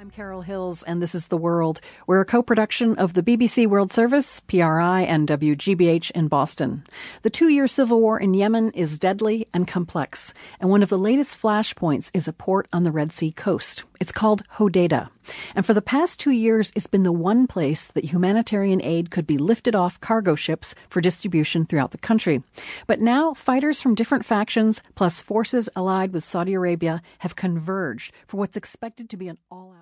I'm Carol Hills, and this is The World. We're a co production of the BBC World Service, PRI, and WGBH in Boston. The two year civil war in Yemen is deadly and complex, and one of the latest flashpoints is a port on the Red Sea coast. It's called Hodeidah. And for the past two years, it's been the one place that humanitarian aid could be lifted off cargo ships for distribution throughout the country. But now, fighters from different factions, plus forces allied with Saudi Arabia, have converged for what's expected to be an all out